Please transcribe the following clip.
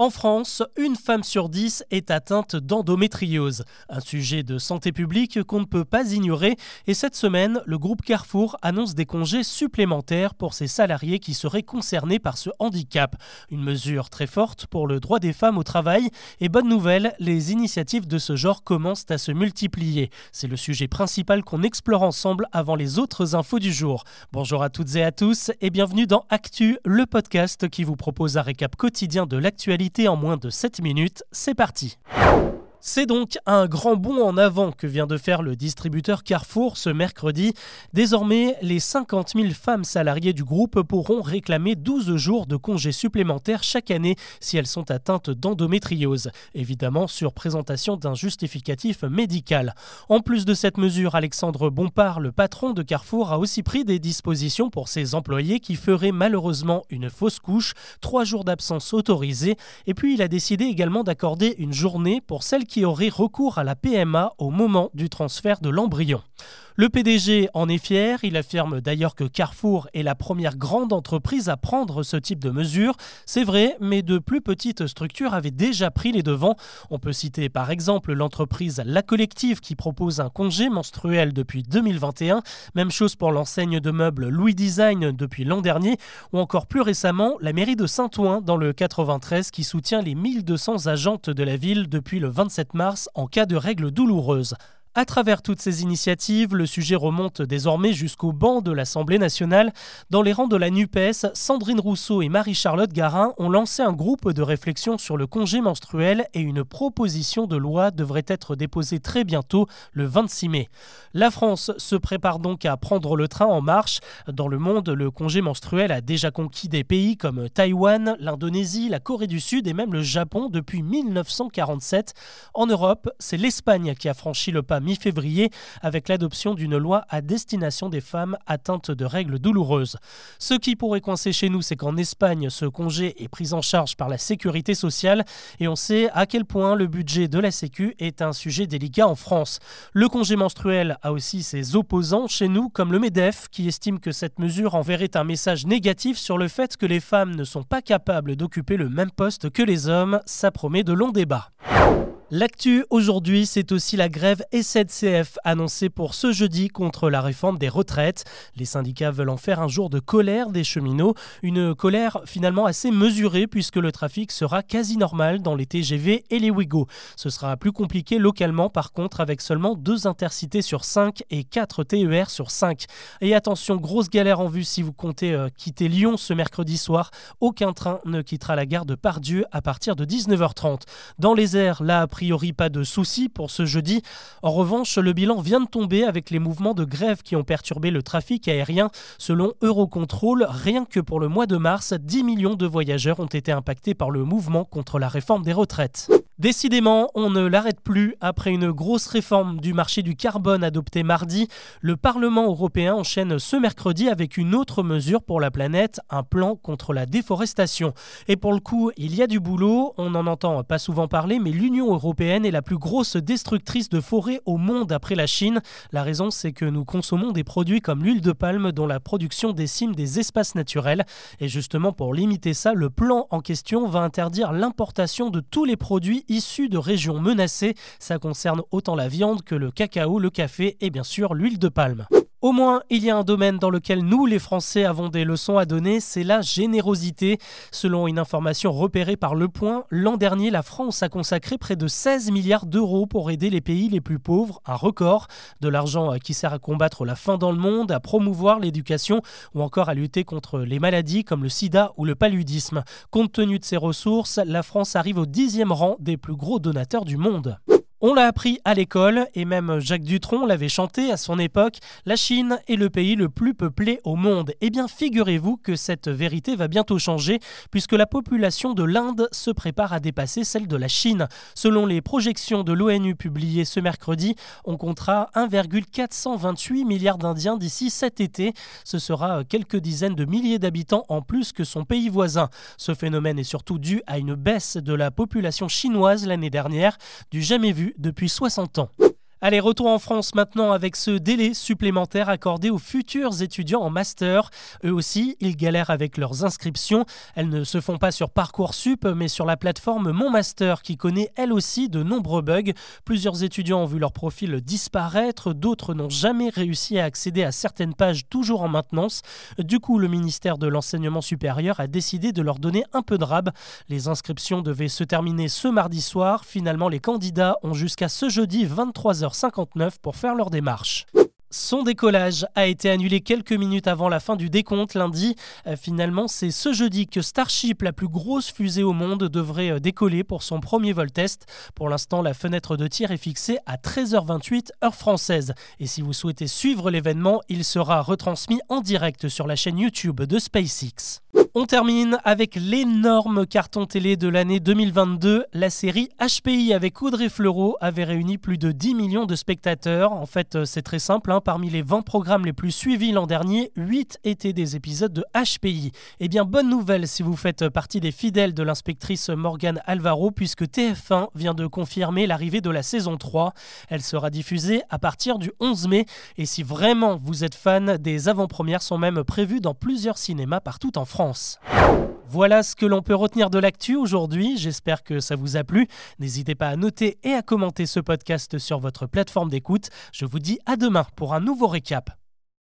En France, une femme sur dix est atteinte d'endométriose, un sujet de santé publique qu'on ne peut pas ignorer et cette semaine, le groupe Carrefour annonce des congés supplémentaires pour ses salariés qui seraient concernés par ce handicap. Une mesure très forte pour le droit des femmes au travail et bonne nouvelle, les initiatives de ce genre commencent à se multiplier. C'est le sujet principal qu'on explore ensemble avant les autres infos du jour. Bonjour à toutes et à tous et bienvenue dans Actu, le podcast qui vous propose un récap quotidien de l'actualité en moins de 7 minutes. C'est parti c'est donc un grand bond en avant que vient de faire le distributeur Carrefour ce mercredi. Désormais, les 50 000 femmes salariées du groupe pourront réclamer 12 jours de congés supplémentaires chaque année si elles sont atteintes d'endométriose, évidemment sur présentation d'un justificatif médical. En plus de cette mesure, Alexandre Bompard, le patron de Carrefour, a aussi pris des dispositions pour ses employés qui feraient malheureusement une fausse couche, trois jours d'absence autorisés, et puis il a décidé également d'accorder une journée pour celles qui aurait recours à la PMA au moment du transfert de l'embryon. Le PDG en est fier, il affirme d'ailleurs que Carrefour est la première grande entreprise à prendre ce type de mesures. C'est vrai, mais de plus petites structures avaient déjà pris les devants. On peut citer par exemple l'entreprise La Collective qui propose un congé menstruel depuis 2021, même chose pour l'enseigne de meubles Louis Design depuis l'an dernier, ou encore plus récemment la mairie de Saint-Ouen dans le 93 qui soutient les 1200 agentes de la ville depuis le 27 mars en cas de règles douloureuses. À travers toutes ces initiatives, le sujet remonte désormais jusqu'au banc de l'Assemblée nationale. Dans les rangs de la NUPES, Sandrine Rousseau et Marie-Charlotte Garin ont lancé un groupe de réflexion sur le congé menstruel et une proposition de loi devrait être déposée très bientôt, le 26 mai. La France se prépare donc à prendre le train en marche. Dans le monde, le congé menstruel a déjà conquis des pays comme Taïwan, l'Indonésie, la Corée du Sud et même le Japon depuis 1947. En Europe, c'est l'Espagne qui a franchi le pas mi-février avec l'adoption d'une loi à destination des femmes atteintes de règles douloureuses. Ce qui pourrait coincer chez nous, c'est qu'en Espagne, ce congé est pris en charge par la sécurité sociale et on sait à quel point le budget de la Sécu est un sujet délicat en France. Le congé menstruel a aussi ses opposants chez nous, comme le MEDEF, qui estime que cette mesure enverrait un message négatif sur le fait que les femmes ne sont pas capables d'occuper le même poste que les hommes. Ça promet de longs débats. L'actu aujourd'hui, c'est aussi la grève SNCF annoncée pour ce jeudi contre la réforme des retraites. Les syndicats veulent en faire un jour de colère des cheminots, une colère finalement assez mesurée puisque le trafic sera quasi normal dans les TGV et les Ouigo. Ce sera plus compliqué localement par contre avec seulement deux intercités sur 5 et 4 TER sur 5. Et attention, grosse galère en vue si vous comptez euh, quitter Lyon ce mercredi soir. Aucun train ne quittera la gare de Pardieu à partir de 19h30. Dans les airs, là après priori pas de soucis pour ce jeudi. En revanche, le bilan vient de tomber avec les mouvements de grève qui ont perturbé le trafic aérien. Selon Eurocontrol, rien que pour le mois de mars, 10 millions de voyageurs ont été impactés par le mouvement contre la réforme des retraites. Décidément, on ne l'arrête plus. Après une grosse réforme du marché du carbone adoptée mardi, le Parlement européen enchaîne ce mercredi avec une autre mesure pour la planète, un plan contre la déforestation. Et pour le coup, il y a du boulot, on n'en entend pas souvent parler, mais l'Union européenne est la plus grosse destructrice de forêts au monde après la Chine. La raison, c'est que nous consommons des produits comme l'huile de palme dont la production décime des espaces naturels. Et justement, pour limiter ça, le plan en question va interdire l'importation de tous les produits issus de régions menacées. Ça concerne autant la viande que le cacao, le café et bien sûr l'huile de palme. Au moins, il y a un domaine dans lequel nous, les Français, avons des leçons à donner, c'est la générosité. Selon une information repérée par Le Point, l'an dernier, la France a consacré près de 16 milliards d'euros pour aider les pays les plus pauvres, un record. De l'argent qui sert à combattre la faim dans le monde, à promouvoir l'éducation ou encore à lutter contre les maladies comme le sida ou le paludisme. Compte tenu de ces ressources, la France arrive au dixième rang des plus gros donateurs du monde. On l'a appris à l'école, et même Jacques Dutronc l'avait chanté à son époque, la Chine est le pays le plus peuplé au monde. Eh bien, figurez-vous que cette vérité va bientôt changer, puisque la population de l'Inde se prépare à dépasser celle de la Chine. Selon les projections de l'ONU publiées ce mercredi, on comptera 1,428 milliards d'Indiens d'ici cet été. Ce sera quelques dizaines de milliers d'habitants en plus que son pays voisin. Ce phénomène est surtout dû à une baisse de la population chinoise l'année dernière, du jamais vu depuis 60 ans. Allez, retour en France maintenant avec ce délai supplémentaire accordé aux futurs étudiants en master. Eux aussi, ils galèrent avec leurs inscriptions. Elles ne se font pas sur Parcoursup, mais sur la plateforme Mon Master qui connaît elle aussi de nombreux bugs. Plusieurs étudiants ont vu leur profil disparaître, d'autres n'ont jamais réussi à accéder à certaines pages toujours en maintenance. Du coup, le ministère de l'Enseignement supérieur a décidé de leur donner un peu de rab. Les inscriptions devaient se terminer ce mardi soir. Finalement, les candidats ont jusqu'à ce jeudi 23h 59 pour faire leur démarche. Son décollage a été annulé quelques minutes avant la fin du décompte lundi. Euh, finalement, c'est ce jeudi que Starship, la plus grosse fusée au monde, devrait euh, décoller pour son premier vol test. Pour l'instant, la fenêtre de tir est fixée à 13h28 heure française. Et si vous souhaitez suivre l'événement, il sera retransmis en direct sur la chaîne YouTube de SpaceX. On termine avec l'énorme carton télé de l'année 2022. La série HPI avec Audrey Fleurot avait réuni plus de 10 millions de spectateurs. En fait, euh, c'est très simple. Parmi les 20 programmes les plus suivis l'an dernier, 8 étaient des épisodes de HPI. Eh bien, bonne nouvelle si vous faites partie des fidèles de l'inspectrice Morgane Alvaro, puisque TF1 vient de confirmer l'arrivée de la saison 3. Elle sera diffusée à partir du 11 mai. Et si vraiment vous êtes fan, des avant-premières sont même prévues dans plusieurs cinémas partout en France. Voilà ce que l'on peut retenir de l'actu aujourd'hui. J'espère que ça vous a plu. N'hésitez pas à noter et à commenter ce podcast sur votre plateforme d'écoute. Je vous dis à demain pour un nouveau récap.